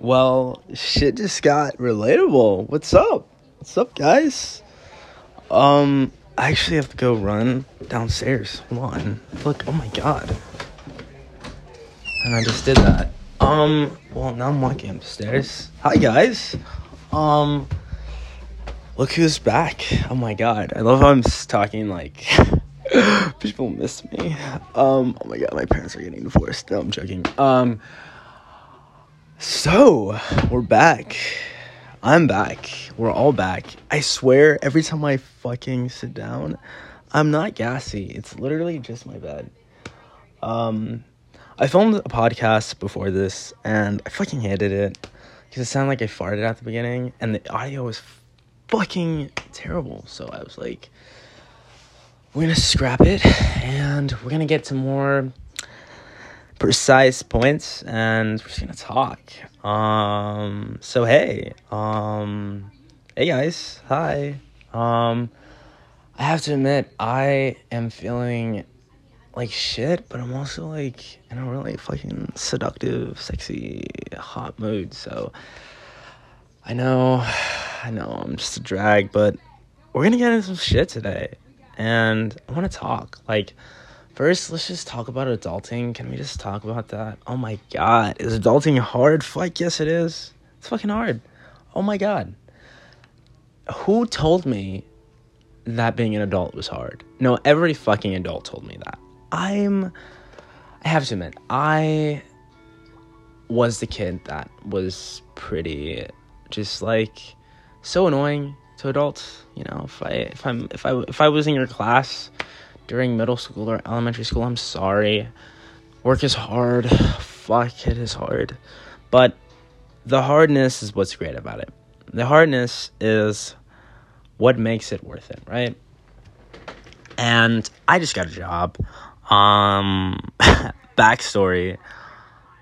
Well, shit just got relatable. What's up? What's up, guys? Um, I actually have to go run downstairs. Hold on. Look, oh my god. And I just did that. Um, well, now I'm walking upstairs. Hi, guys. Um, look who's back. Oh my god. I love how I'm talking like people miss me. Um, oh my god, my parents are getting divorced. No, I'm joking. Um, so we're back. I'm back. We're all back. I swear, every time I fucking sit down, I'm not gassy. It's literally just my bed. Um, I filmed a podcast before this, and I fucking hated it because it sounded like I farted at the beginning, and the audio was fucking terrible. So I was like, we're gonna scrap it, and we're gonna get to more precise points and we're just gonna talk. Um so hey um hey guys. Hi. Um i have to admit i am feeling like shit but i'm also like in a really fucking seductive sexy hot mood so i know i know i'm just a drag but we're gonna get into some shit today and i want to talk. Like First, let's just talk about adulting. Can we just talk about that? Oh my god, is adulting hard? Fuck yes, it is. It's fucking hard. Oh my god. Who told me that being an adult was hard? No, every fucking adult told me that. I'm. I have to admit, I was the kid that was pretty just like so annoying to adults. You know, if I if I'm if I if I was in your class during middle school or elementary school, I'm sorry. Work is hard. Fuck, it is hard. But the hardness is what's great about it. The hardness is what makes it worth it, right? And I just got a job. Um, backstory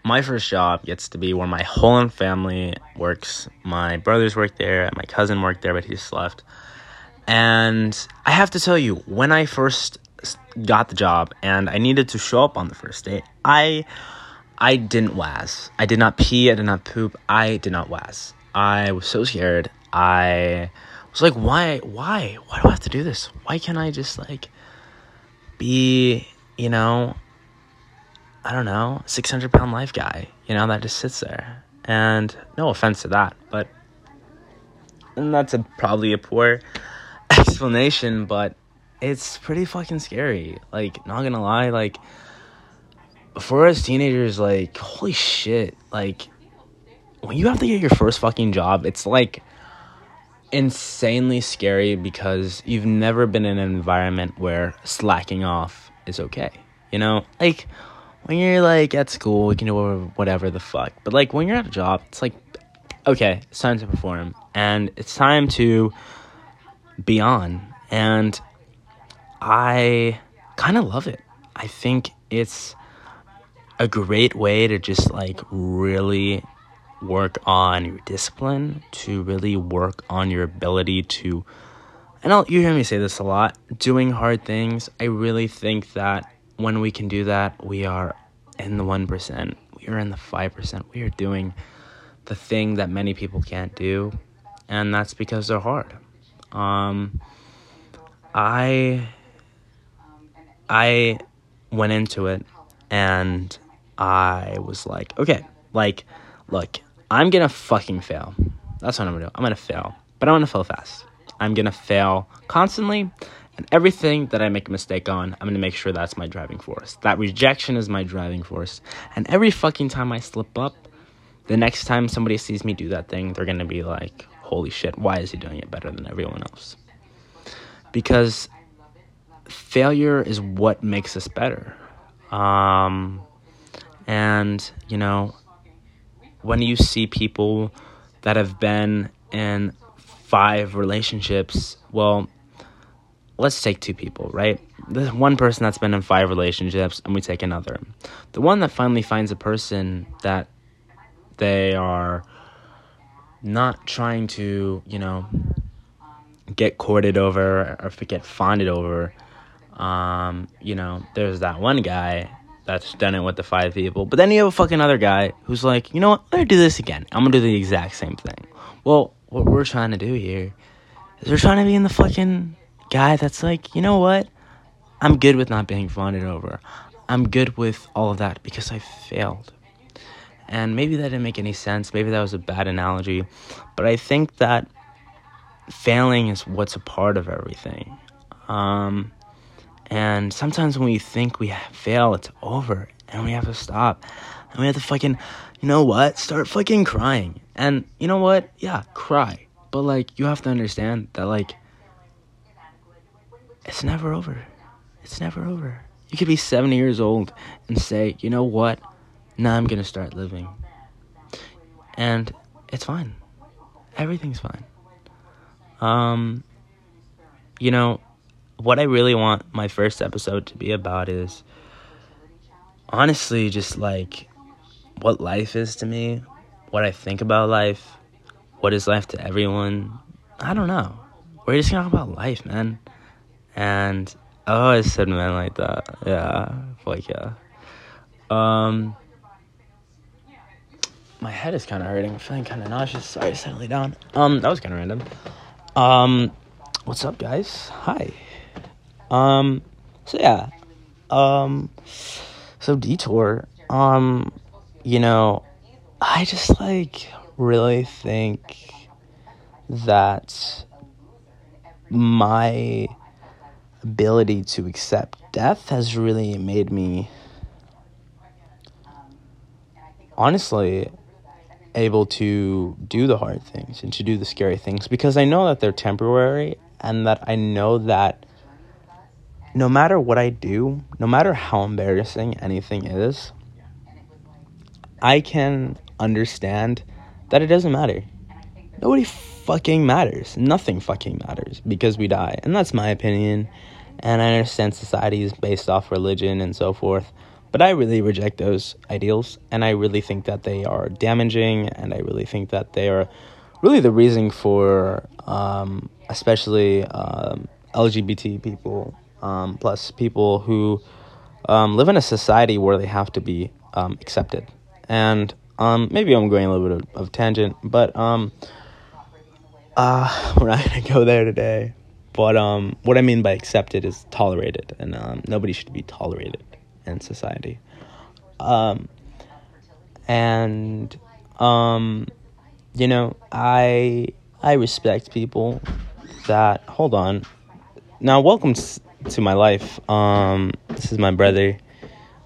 my first job gets to be where my whole family works. My brothers work there, my cousin worked there, but he just left. And I have to tell you, when I first got the job and I needed to show up on the first day, I I didn't was. I did not pee, I did not poop, I did not was. I was so scared. I was like, why why? Why do I have to do this? Why can't I just like be, you know, I don't know, 600 pound life guy, you know, that just sits there. And no offense to that, but and that's a, probably a poor explanation, but it's pretty fucking scary. Like, not gonna lie, like, for us teenagers, like, holy shit, like, when you have to get your first fucking job, it's like insanely scary because you've never been in an environment where slacking off is okay. You know, like when you're like at school, you can do whatever the fuck, but like when you're at a job, it's like, okay, it's time to perform and it's time to be on. And I kind of love it. I think it's a great way to just like really work on your discipline, to really work on your ability to and I'll, you hear me say this a lot, doing hard things. I really think that when we can do that, we are in the 1%, we are in the 5%. We are doing the thing that many people can't do, and that's because they're hard. Um, I I went into it and I was like, okay, like, look, I'm gonna fucking fail. That's what I'm gonna do. I'm gonna fail, but I'm gonna fail fast. I'm gonna fail constantly, and everything that I make a mistake on, I'm gonna make sure that's my driving force. That rejection is my driving force. And every fucking time I slip up, the next time somebody sees me do that thing, they're gonna be like, holy shit, why is he doing it better than everyone else? Because failure is what makes us better. Um, and, you know, when you see people that have been in five relationships, well, let's take two people, right? The one person that's been in five relationships, and we take another. The one that finally finds a person that they are not trying to, you know, get courted over or get fonded over. Um, you know, there's that one guy that's done it with the five people. But then you have a fucking other guy who's like, you know what? I'm gonna do this again. I'm gonna do the exact same thing. Well, what we're trying to do here is we're trying to be in the fucking guy that's like, you know what? I'm good with not being fawned over. I'm good with all of that because I failed. And maybe that didn't make any sense. Maybe that was a bad analogy. But I think that failing is what's a part of everything. Um, and sometimes when we think we fail, it's over. And we have to stop. And we have to fucking, you know what? Start fucking crying. And you know what? Yeah, cry. But like, you have to understand that, like, it's never over. It's never over. You could be 70 years old and say, you know what? Now I'm gonna start living. And it's fine. Everything's fine. Um, you know, what I really want my first episode to be about is honestly just like what life is to me, what I think about life, what is life to everyone. I don't know. We're just gonna talk about life, man. And I said man like that. Yeah. Like yeah. Um my head is kinda hurting. I'm feeling kinda nauseous. Sorry, settle down. Um, that was kinda random. Um what's up guys? Hi. Um so yeah. Um so detour. Um you know, I just like really think that my ability to accept death has really made me honestly able to do the hard things and to do the scary things because I know that they're temporary and that I know that no matter what I do, no matter how embarrassing anything is, I can understand that it doesn't matter. Nobody fucking matters. Nothing fucking matters because we die. And that's my opinion. And I understand society is based off religion and so forth. But I really reject those ideals. And I really think that they are damaging. And I really think that they are really the reason for, um, especially um, LGBT people, um, plus people who um, live in a society where they have to be um, accepted. And um, maybe I'm going a little bit of, of tangent, but um, uh, we're not gonna go there today. But um, what I mean by accepted is tolerated, and um, nobody should be tolerated in society. And you know, I I respect people that hold on. Now, welcome to my life. Um, this is my brother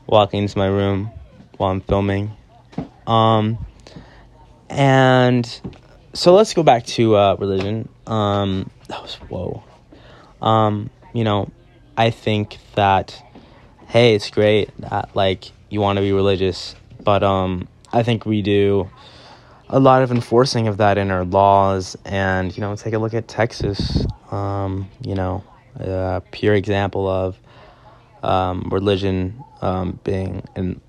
walking into my room while I'm filming. Um, and so let's go back to uh, religion. Um, that was whoa. Um, you know, I think that hey, it's great that like you want to be religious, but um, I think we do a lot of enforcing of that in our laws. And you know, take a look at Texas. Um, you know, a pure example of um, religion um, being in,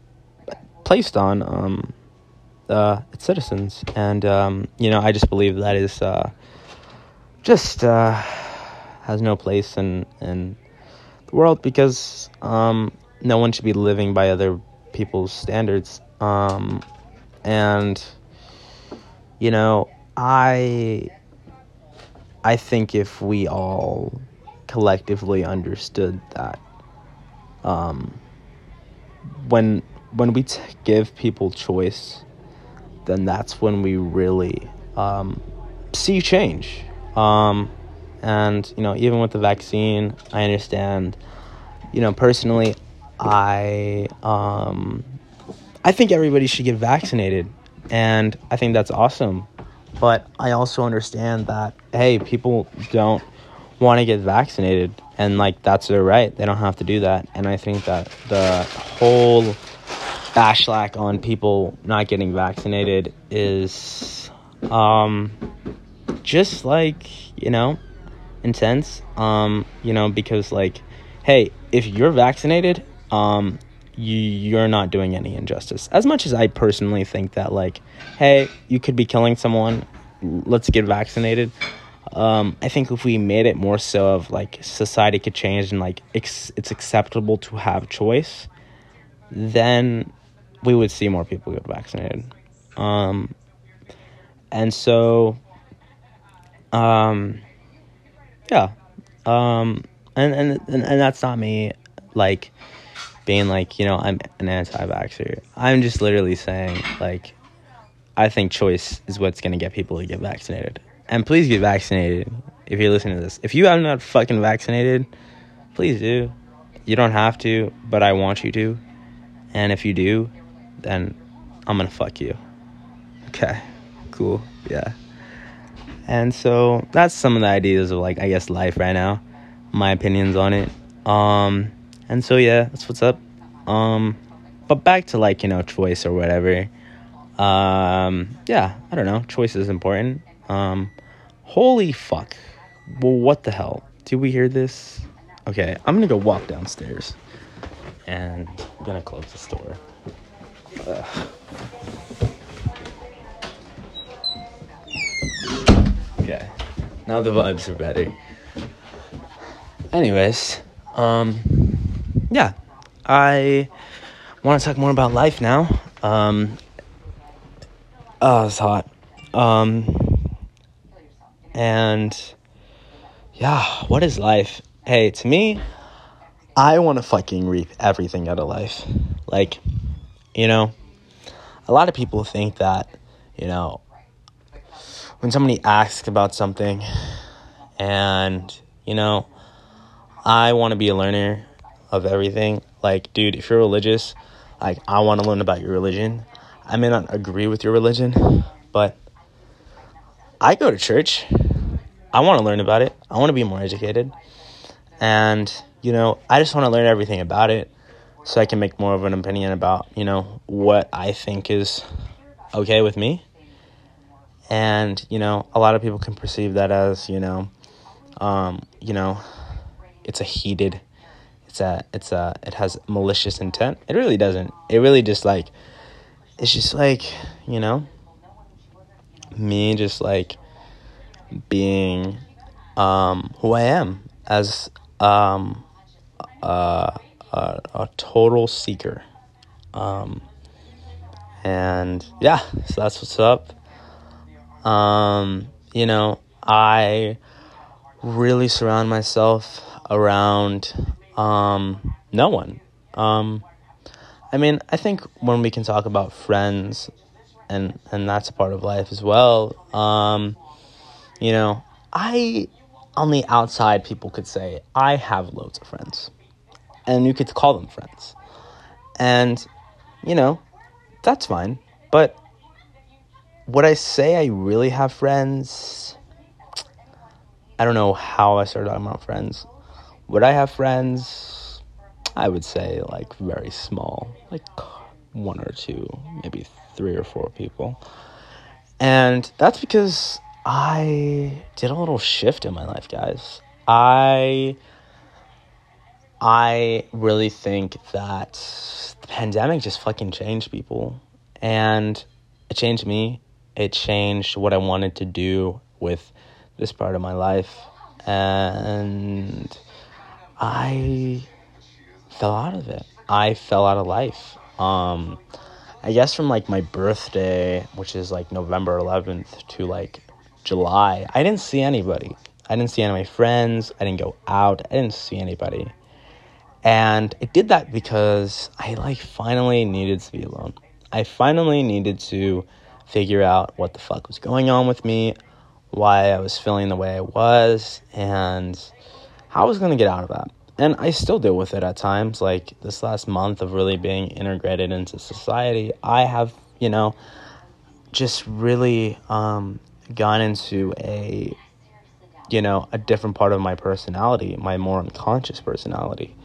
placed on um, uh, its citizens. And, um, you know, I just believe that is uh, just uh, has no place in, in the world because um, no one should be living by other people's standards. Um, and, you know, I. I think if we all collectively understood that um, when when we t- give people choice then that's when we really um, see change. Um, and you know, even with the vaccine, I understand. You know, personally, I um, I think everybody should get vaccinated, and I think that's awesome. But I also understand that hey, people don't want to get vaccinated, and like that's their right. They don't have to do that. And I think that the whole backlash on people not getting vaccinated is um, just like you know intense um, you know because like hey if you're vaccinated um, you you're not doing any injustice as much as i personally think that like hey you could be killing someone let's get vaccinated um, i think if we made it more so of like society could change and like it's, it's acceptable to have choice then we would see more people get vaccinated. Um, and so, um, yeah, um, and, and and and that's not me, like being like you know I'm an anti-vaxxer. I'm just literally saying like I think choice is what's gonna get people to get vaccinated. And please get vaccinated if you're listening to this. If you have not fucking vaccinated, please do. You don't have to, but I want you to. And if you do, then I'm gonna fuck you. Okay, cool, yeah. And so that's some of the ideas of like I guess life right now, my opinions on it. Um, and so yeah, that's what's up. Um, but back to like you know choice or whatever. Um, yeah, I don't know. Choice is important. Um, holy fuck. Well, what the hell? Did we hear this? Okay, I'm gonna go walk downstairs, and I'm gonna close the door. Ugh. Okay, now the vibes are better. Anyways, um, yeah, I want to talk more about life now. Um, oh, it's hot. Um, and yeah, what is life? Hey, to me, I want to fucking reap everything out of life. Like, you know, a lot of people think that, you know, when somebody asks about something and, you know, I want to be a learner of everything. Like, dude, if you're religious, like, I want to learn about your religion. I may not agree with your religion, but I go to church. I want to learn about it. I want to be more educated. And, you know, I just want to learn everything about it so I can make more of an opinion about, you know, what I think is okay with me. And, you know, a lot of people can perceive that as, you know, um, you know, it's a heated it's a it's a it has malicious intent. It really doesn't. It really just like it's just like, you know, me just like being um who I am as um a, a, a total seeker. Um and yeah, so that's what's up. Um, you know, I really surround myself around um, no one. Um, I mean, I think when we can talk about friends, and and that's a part of life as well. Um, you know, I on the outside, people could say I have loads of friends, and you could call them friends, and you know, that's fine. But would I say I really have friends? I don't know how I started talking about friends. Would I have friends? I would say like very small, like one or two, maybe three or four people. And that's because I did a little shift in my life, guys. I I really think that the pandemic just fucking changed people. And it changed me. It changed what I wanted to do with this part of my life. And I fell out of it. I fell out of life. Um, I guess from like my birthday, which is like November 11th, to like July, I didn't see anybody. I didn't see any of my friends. I didn't go out. I didn't see anybody. And I did that because I like finally needed to be alone. I finally needed to figure out what the fuck was going on with me, why I was feeling the way I was, and how I was going to get out of that. And I still deal with it at times. Like this last month of really being integrated into society, I have, you know, just really um, gone into a, you know, a different part of my personality, my more unconscious personality.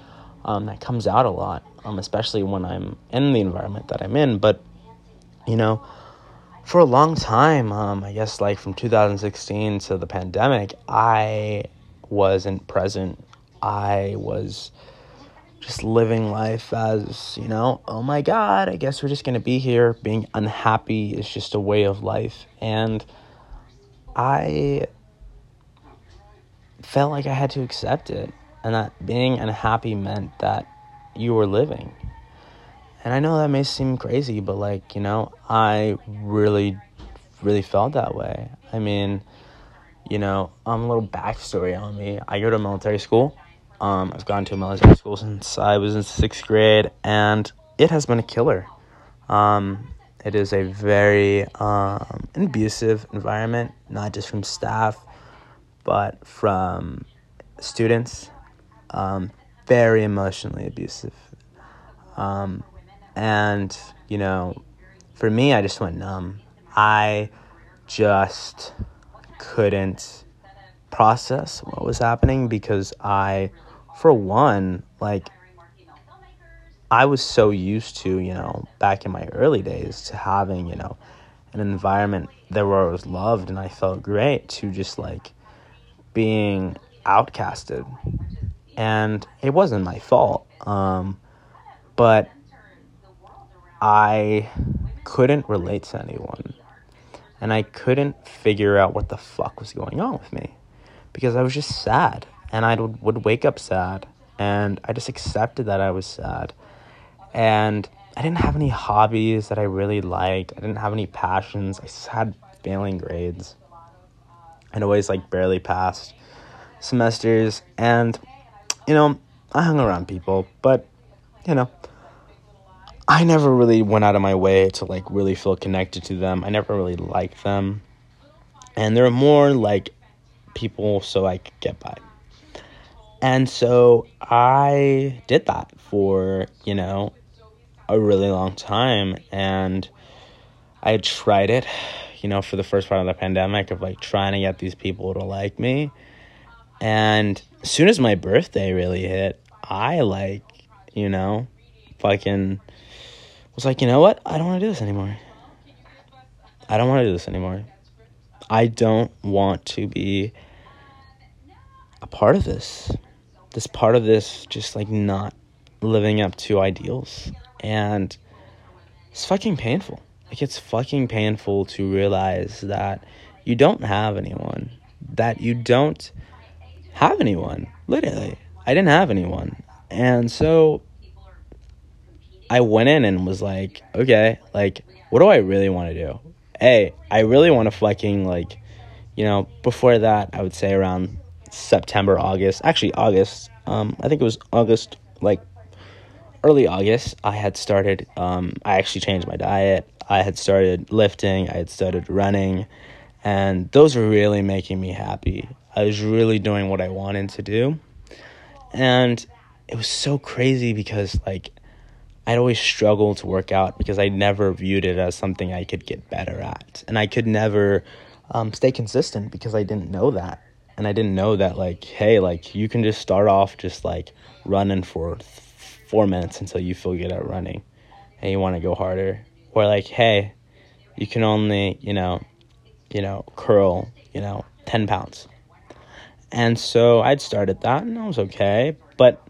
Um, that comes out a lot, um, especially when I'm in the environment that I'm in. But, you know, for a long time, um, I guess like from 2016 to the pandemic, I wasn't present. I was just living life as, you know, oh my God, I guess we're just to be here. Being unhappy is just a way of life. And I felt like I had to accept it. And that being unhappy meant that you were living. And I know that may seem crazy, but like, you know, I really, really felt that way. I mean, you know, um, a little backstory on me. I go to military school. Um, I've gone to military school since I was in sixth grade, and it has been a killer. Um, it is a very um, abusive environment, not just from staff, but from students. Um, very emotionally abusive. Um, and, you know, for me, I just went numb. I just couldn't process what was happening because I, for one, like, I was so used to, you know, back in my early days to having, you know, an environment that where I was loved and I felt great to just like being outcasted. And it wasn't my fault. Um, but I couldn't relate to anyone. And I couldn't figure out what the fuck was going on with me because I was just sad. And I would, would wake up sad. And I just accepted that I was sad and I didn't have any hobbies that I really liked. I didn't have any passions. I just had failing grades. I'd always like barely passed semesters, and you know, I hung around people, but you know, I never really went out of my way to like really feel connected to them. I never really liked them, and there were more like people so I could get by. And so I did that for, you know, a really long time and I had tried it, you know, for the first part of the pandemic of like trying to get these people to like me. And as soon as my birthday really hit, I like, you know, fucking was like, you know what? I don't want to do this anymore. I don't want to do this anymore. I don't want to be a part of this. This part of this just like not living up to ideals and it's fucking painful. Like it's fucking painful to realize that you don't have anyone, that you don't have anyone. Literally, I didn't have anyone, and so I went in and was like, okay, like what do I really want to do? Hey, I really want to fucking like, you know, before that I would say around September, August, actually August. Um, I think it was August, like early August, I had started, um, I actually changed my diet. I had started lifting, I had started running, and those were really making me happy. I was really doing what I wanted to do. And it was so crazy because, like, I'd always struggled to work out because I never viewed it as something I could get better at. And I could never um, stay consistent because I didn't know that. And I didn't know that, like, hey, like, you can just start off just like running for four minutes until you feel good at running and you want to go harder. Or like, hey, you can only, you know, you know, curl, you know, 10 pounds. And so I'd started that and I was okay. But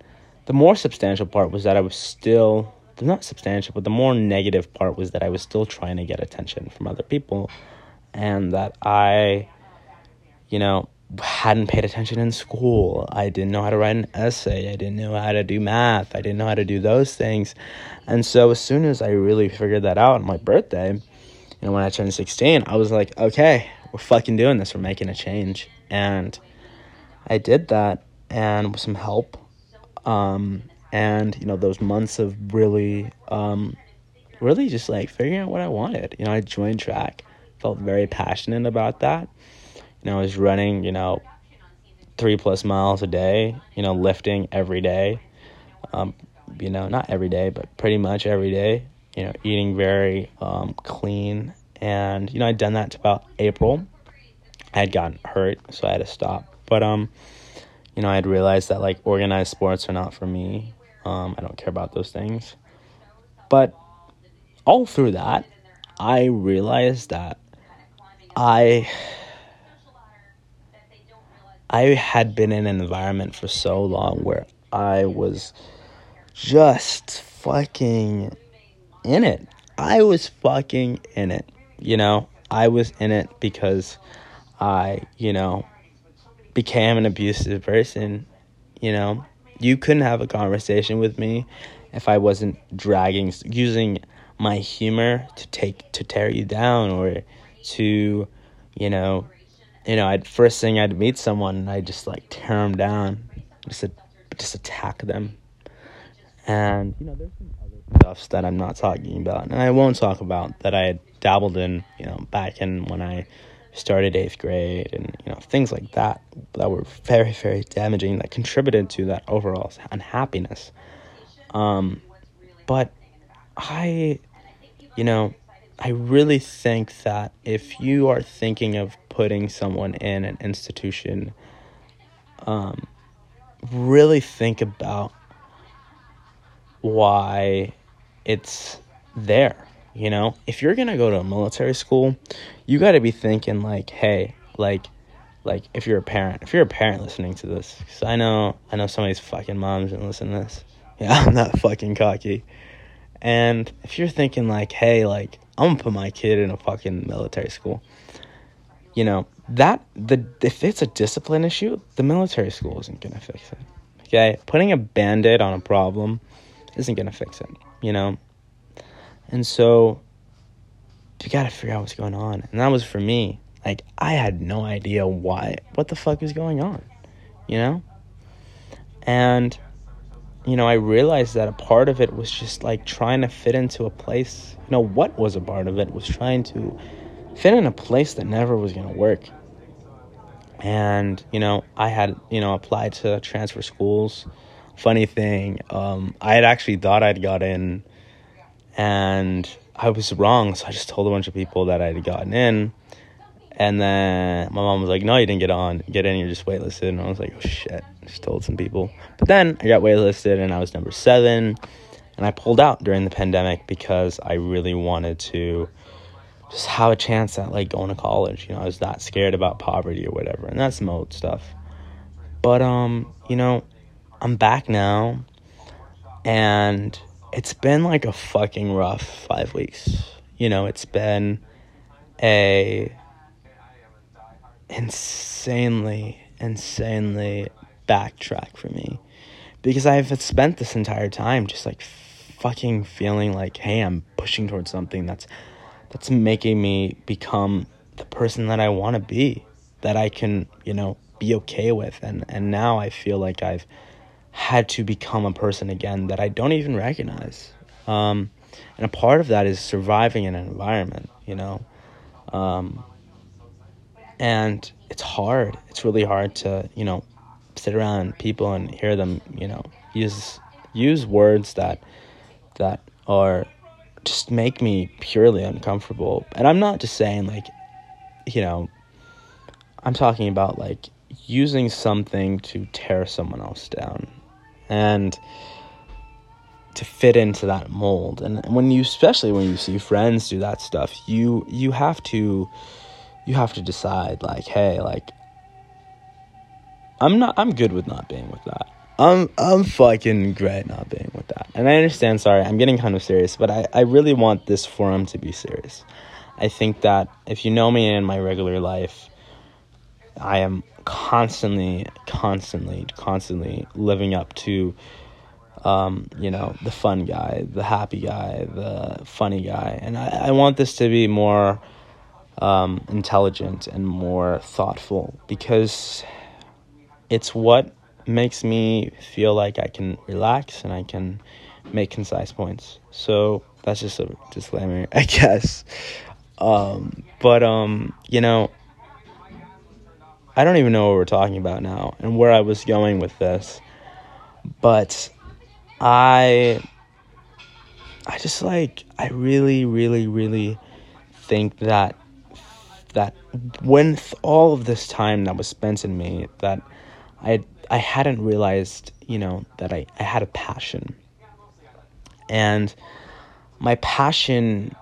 the more substantial part was that I was still, not substantial, but the more negative part was that I was still trying to get attention from other people and that I, you know, hadn't paid attention in school. I didn't know how to write an essay. I didn't know how to do math. I didn't know how to do those things. And so as soon as I really figured that out on my birthday, you know, when I turned 16, I was like, okay, we're fucking doing this. We're making a change. And I did that and with some help. Um, and, you know, those months of really, um, really just like figuring out what I wanted. You know, I joined track, felt very passionate about that you know, I was running, you know, three plus miles a day, you know, lifting every day. Um, you know, not every day, but pretty much every day. You know, eating very um, clean, and you know, I'd done that to about April. I had gotten hurt, so I had to stop. But um, you know, I had realized that like organized sports are not for me. Um, I don't care about those things. But all through that, I realized that I I had been in an environment for so long where I was just fucking in it. I was fucking in it. You know, I was in it because I, you know, became an abusive person. You know, you couldn't have a conversation with me if I wasn't dragging using my humor to take to tear you down or to you know you know I'd first thing I'd meet someone and I just like tear them down just just attack them. And you know there's some other stuffs that I'm not talking about and I won't talk about that I had dabbled in you know back in when I started eighth grade and you know things like that that were very very damaging that contributed to that overall unhappiness. Um, but i you know i really think that if you are thinking of putting someone in an institution um, really think about why it's there you know, if you're gonna go to a military school, you got to be thinking like, hey, like, like if you're a parent, if you're a parent listening to this, because I know, I know somebody's fucking moms and listen to this. Yeah, I'm not fucking cocky. And if you're thinking like, hey, like I'm gonna put my kid in a fucking military school, you know that the if it's a discipline issue, the military school isn't gonna fix it. Okay, putting a band-aid on a problem isn't gonna fix it. You know, and so you got to figure out what's going on. And that was for me. Like I had no idea why what the fuck was going on, you know? And you know, I realized that a part of it was just like trying to fit into a place. You know, what was a part of it was trying to fit in a place that never was going to work. And, you know, I had, you know, applied to transfer schools. Funny thing, um, I had actually thought I'd got in and I was wrong. So I just told a bunch of people that I'd gotten in, and then my mom was like, "No, you didn't get on, get in. You're just waitlisted." And I was like, "Oh shit!" Just told some people, but then I got waitlisted, and I was number seven, and I pulled out during the pandemic because I really wanted to just have a chance at like going to college. You know, I was that scared about poverty or whatever, and that's some old stuff. But um, you know, I'm back now, and it's been like a fucking rough five weeks. You know, it's been a insanely, insanely backtrack for me because I've spent this entire time just like fucking feeling like, hey, I'm pushing towards something that's that's making me become the person that I want to be, that I can, you know, be okay with, and and now I feel like I've had to become a person again that I don't even recognize. Um, and a part of that is surviving in an environment, you know. Um, and it's hard. It's really hard to, you know, sit around people and hear them, you know, use use words that that are just make me purely uncomfortable. And I'm not just saying like, you know, I'm talking about like using something to tear someone else down and to fit into that mold and when you especially when you see friends do that stuff you you have to you have to decide like hey like i'm not i'm good with not being with that. I'm i'm fucking great not being with that. And i understand sorry i'm getting kind of serious but i i really want this forum to be serious. I think that if you know me in my regular life i am constantly, constantly, constantly living up to, um, you know, the fun guy, the happy guy, the funny guy. And I, I want this to be more um, intelligent and more thoughtful because it's what makes me feel like I can relax and I can make concise points. So that's just a disclaimer, I guess. Um, but um, you know, I don't even know what we're talking about now and where I was going with this. But I I just like I really really really think that that when all of this time that was spent in me that I I hadn't realized, you know, that I, I had a passion. And my passion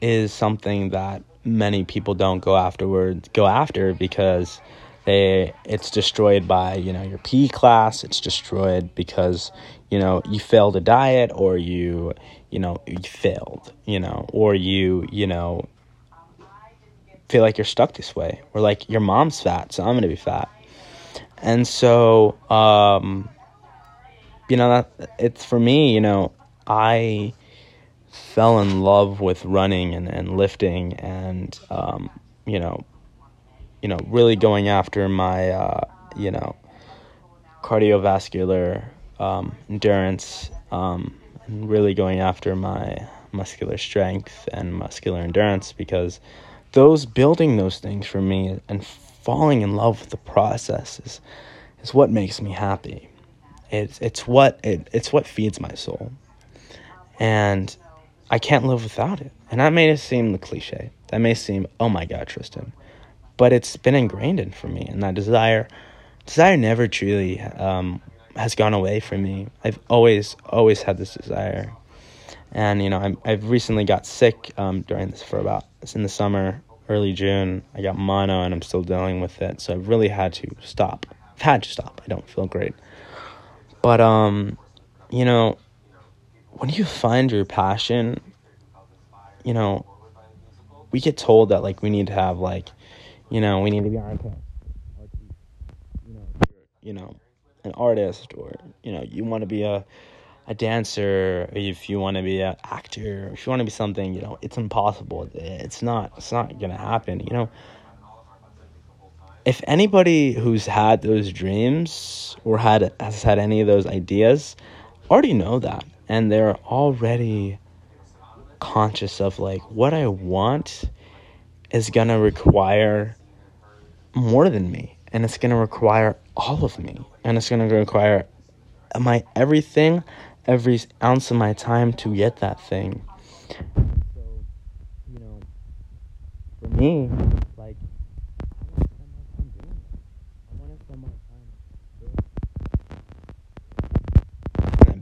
is something that many people don't go afterwards go after because they it's destroyed by you know your PE class. It's destroyed because you know you failed a diet or you you know you failed you know or you you know feel like you're stuck this way or like your mom's fat so i'm gonna be fat and so um you know that it's for me you know I fell in love with running and, and lifting and um, you know you know really going after my uh, you know cardiovascular um, endurance um, and really going after my muscular strength and muscular endurance because those building those things for me and falling in love with the process is, is what makes me happy it's it's what it, it's what feeds my soul and I can't live without it. And that may seem the cliche. That may seem, oh my God, Tristan. But it's been ingrained in for me, and that desire, desire never truly um, has gone away from me. I've always, always had this desire, and you know, I'm, I've recently got sick um, during this for about in the summer, early June. I got mono, and I'm still dealing with it. So I've really had to stop. I've had to stop. I don't feel great, but um, you know, when you find your passion, you know, we get told that like we need to have like, you know, we need to be on you know, you know, an artist or you know, you want to be a a dancer, if you want to be an actor, if you want to be something, you know, it's impossible. It's not. It's not gonna happen. You know. If anybody who's had those dreams or had has had any of those ideas, already know that and they're already conscious of like what I want is to require more than me and it's to require all of me and it's to require my everything every ounce of my time to get that thing so you know for me like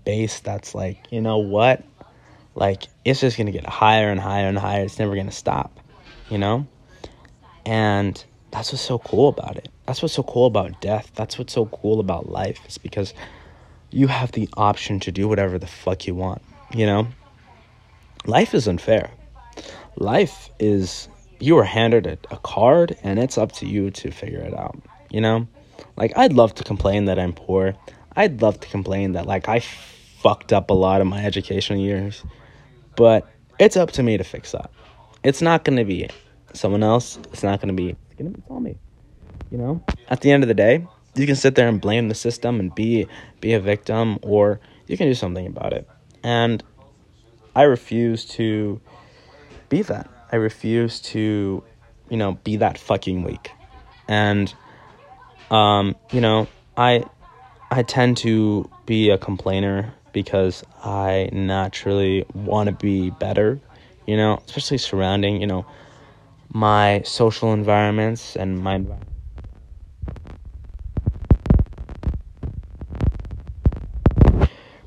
base that's like, you know what? Like, it's just going to get higher and higher and higher. It's never going to stop, you know? And that's what's so cool about it. That's what's so cool about death. That's what's so cool about life. Is because you have the option to do whatever the fuck you want, you know? Life is unfair. Life is, you are handed a, a card and it's up to you to figure it out, you know? Like, I'd love to complain that I'm poor. I'd love to complain that, like, I fucked up a lot of my educational years. But it's up to me to fix that. It's not to be someone else. It's not to be, it's to be me. You know? At the end of the day, you can sit there and blame the system and be be a victim or you can do something about it. And I refuse to be that. I refuse to, you know, be that fucking weak. And um, you know, I I tend to be a complainer because I naturally want to be better, you know, especially surrounding, you know, my social environments and my environment.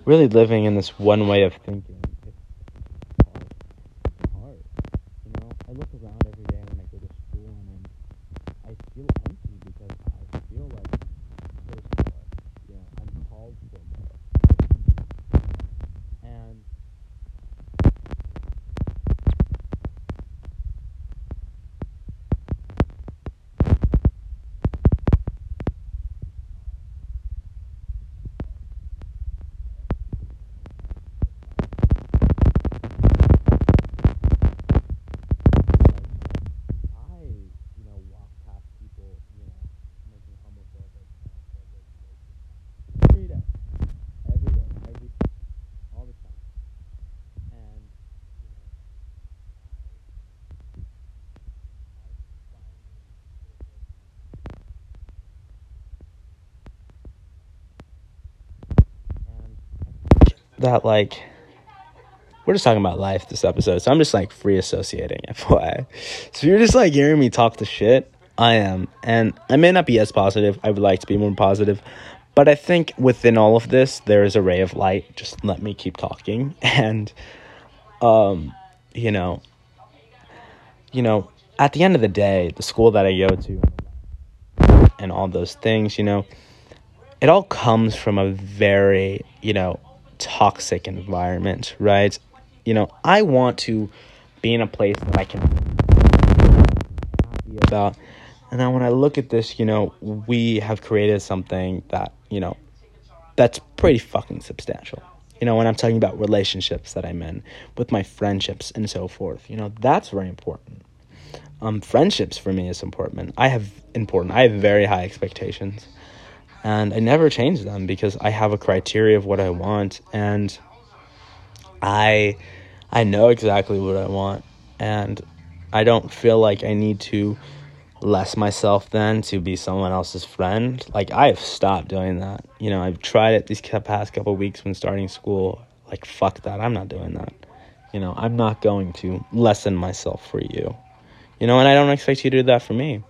Really living in this one way of thinking. That like we're just talking about life this episode, so I'm just like free associating, FYI. So you're just like hearing me talk the shit. I am, and I may not be as positive. I would like to be more positive, but I think within all of this, there is a ray of light. Just let me keep talking, and um, you know, you know, at the end of the day, the school that I go to, and all those things, you know, it all comes from a very, you know, toxic environment, right? You know, I want to be in a place that I can be about. And then when I look at this, you know, we have created something that, you know, that's pretty fucking substantial. You know, when I'm talking about relationships that I'm in, with my friendships and so forth. You know, that's very important. Um, friendships for me is important. I have important. I have very high expectations, and I never change them because I have a criteria of what I want, and I I know exactly what I want, and I don't feel like I need to less myself then to be someone else's friend. Like I've stopped doing that. You know, I've tried it these past couple weeks when starting school. Like fuck that. I'm not doing that. You know, I'm not going to lessen myself for you. You know, and I don't expect you to do that for me.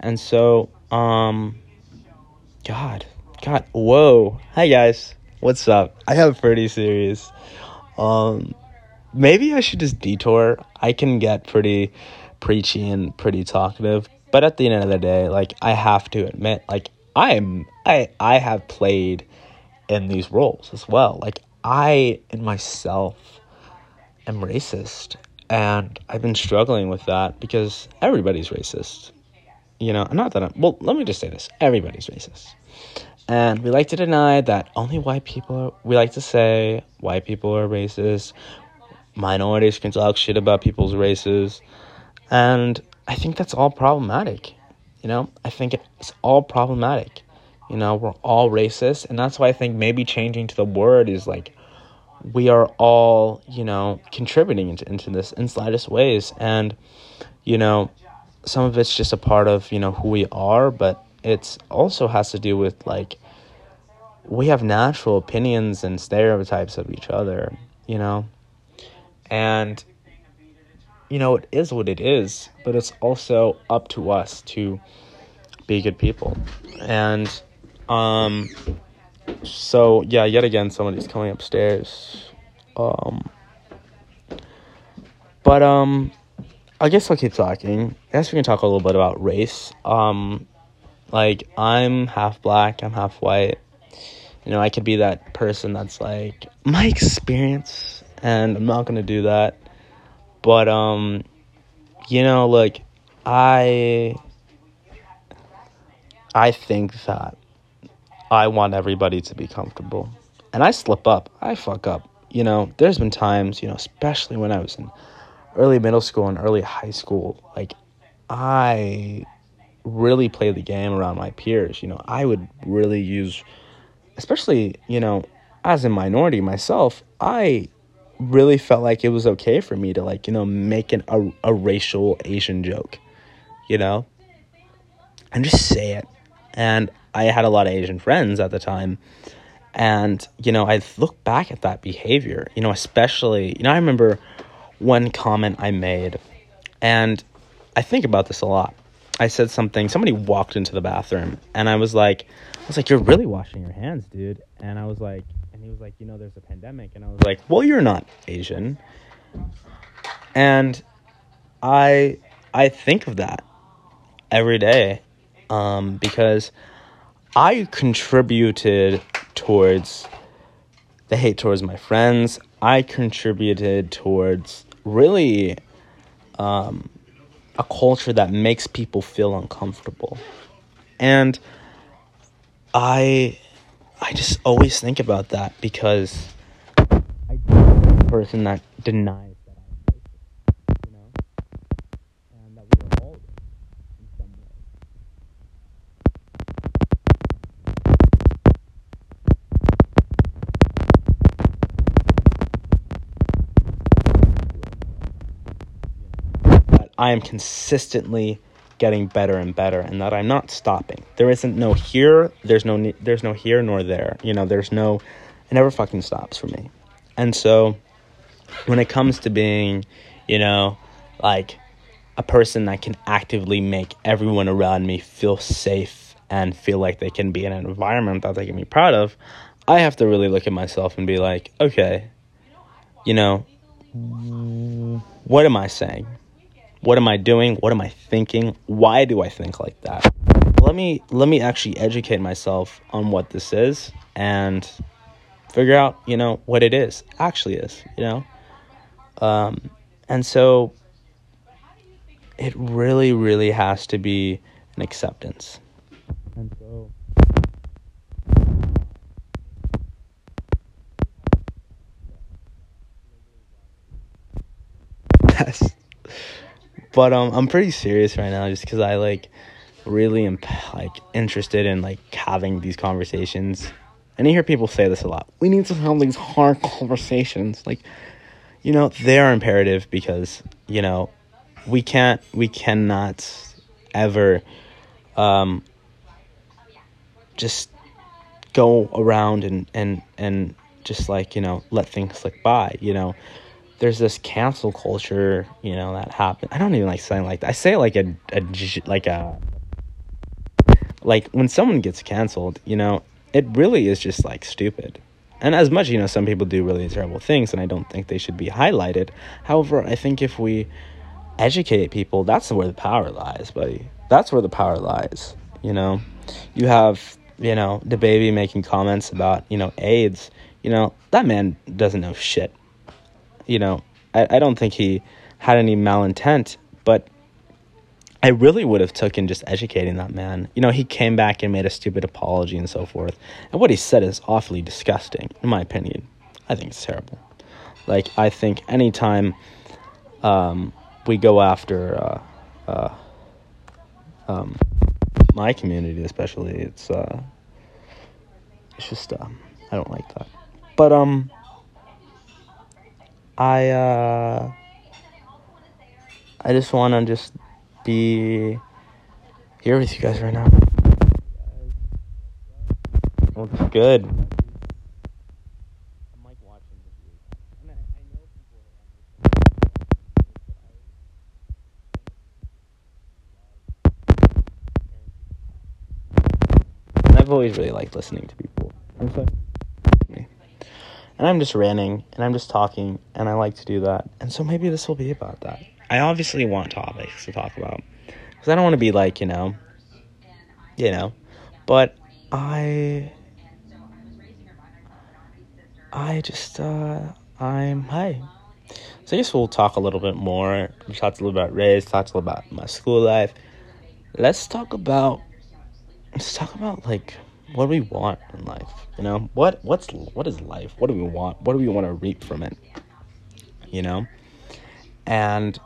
And so, um God, God, whoa. Hi guys. What's up? I have a pretty serious. Um maybe I should just detour. I can get pretty preachy and pretty talkative. But at the end of the day, like I have to admit, like I'm I I have played in these roles as well. Like I in myself am racist and I've been struggling with that because everybody's racist. You know, not that I'm well, let me just say this. Everybody's racist. And we like to deny that only white people are, we like to say white people are racist. Minorities can talk shit about people's races. And I think that's all problematic. You know, I think it's all problematic. You know, we're all racist, and that's why I think maybe changing to the word is like we are all, you know, contributing into, into this in slightest ways. And, you know, some of it's just a part of, you know, who we are, but it's also has to do with like we have natural opinions and stereotypes of each other, you know. And you know, it is what it is, but it's also up to us to be good people. And um so yeah, yet again somebody's coming upstairs. Um but um I guess I'll keep talking. I guess we can talk a little bit about race. Um like I'm half black, I'm half white. You know, I could be that person that's like my experience and I'm not to do that but um you know like I I think that I want everybody to be comfortable. And I slip up. I fuck up. You know, there's been times, you know, especially when I was in early middle school and early high school, like I really play the game around my peers. You know, I would really use especially, you know, as a minority myself, I really felt like it was okay for me to like you know make an, a, a racial asian joke you know? And just say it. And i had a lot of asian friends at the time. And you know i look back at that behavior you know especially you know i remember one comment i made and i think about this a lot. I said something somebody walked into the bathroom and i was like i was like you're really washing your hands dude. And i was like and he was like, you know, there's a pandemic, and I was like, well, you're not Asian, and I I think of that every day, um, because I contributed towards the hate towards my friends. I contributed towards really um, a culture that makes people feel uncomfortable, and I I just always think about that because I person that denies I am consistently getting better and better and that I'm not stopping. There isn't no here, there's no there's no here nor there. You know, there's no it never fucking stops for me. And so when it comes to being, you know, like a person that can actively make everyone around me feel safe and feel like they can be in an environment that they can be proud of, I have to really look at myself and be like, okay, you know, what am I saying? What am I doing? What am I thinking? Why do I think like that? Let me let me actually educate myself on what this is and figure out, you know, what it is actually is, you know. Um, and so it really, really has to be an acceptance. And so. Yes. But um, I'm pretty serious right now, just because I like really am like interested in like having these conversations. And you hear people say this a lot. We need to have these hard conversations. Like, you know, they are imperative because you know we can't, we cannot ever um, just go around and and and just like you know let things slip by. You know, there's this cancel culture. You know that happen. I don't even like saying like that. I say it like a, a like a like when someone gets canceled. You know, it really is just like stupid. And as much, you know, some people do really terrible things, and I don't think they should be highlighted. However, I think if we educate people, that's where the power lies, buddy. That's where the power lies. You know, you have, you know, DaBaby making comments about, you know, AIDS. You know, that man doesn't know shit. You know, I, I don't think he had any malintent, but I really would have taken just educating that man. You know, he came back and made a stupid apology and so forth. And what he said is awfully disgusting, in my opinion. I think it's terrible. Like, I think anytime um, we go after uh, uh, um, my community, especially, it's uh, it's just uh, I don't like that. But um, I uh, I just want to just be here with you guys right now. Looks good. I've always really liked listening to people. And I'm just ranting and I'm just talking and I like to do that. And so maybe this will be about that. I obviously want topics to talk about because I don't want to be like, you know, you know, but I I just uh I'm hi. So I guess we'll talk a little bit more. We talked a little about race, talked a little about my school life. Let's talk about let's talk about like what do we want in life? You know what what's what is life? What do we want? What do we want to reap from it? You know? And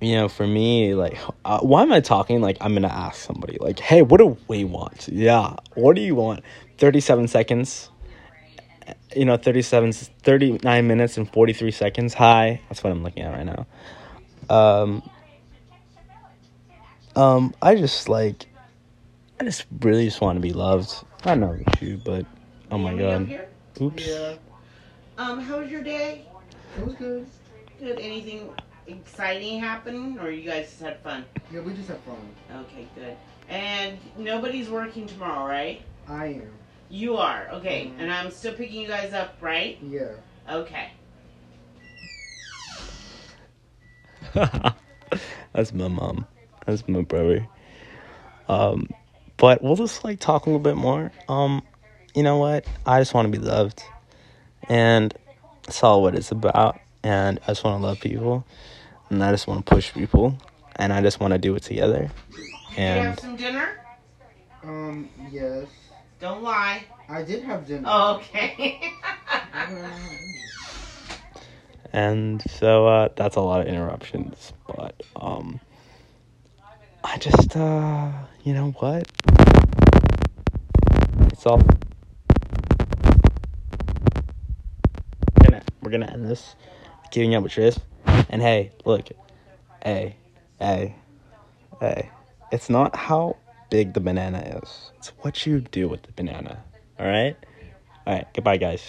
you know for me like uh, why am i talking like i'm gonna ask somebody like hey what do we want? Yeah what do you want? 37 seconds. You know 37 39 minutes and 43 seconds. Hi. That's what i'm looking at right now. Um um i just like I just really just want to be loved. I know you, but oh my god. Oops. Yeah. Um, how was your day? It was good. Did anything exciting happen, or you guys just had fun? Yeah, we just had fun. Okay, good. And nobody's working tomorrow, right? I am. You are. Okay, Mhm. and I'm still picking you guys up, right? Yeah. Okay. That's my mom. That's my brother. Um, but we'll just like talk a little bit more. Um, you know what? I just want to be loved, and that's all what it's about. And I just want to love people, and I just want to push people, and I just want to do it together. Did you And have some dinner? Um, yes. Don't lie. I did have dinner. Oh, okay. and so uh, that's a lot of interruptions, but um, I just uh, you know what? It's all. We're gonna, we're gonna end this. Keeping up with Tris. And hey, look. Hey, hey, hey. It's not how big the banana is. It's what you do with the banana. Alright? Alright, goodbye guys.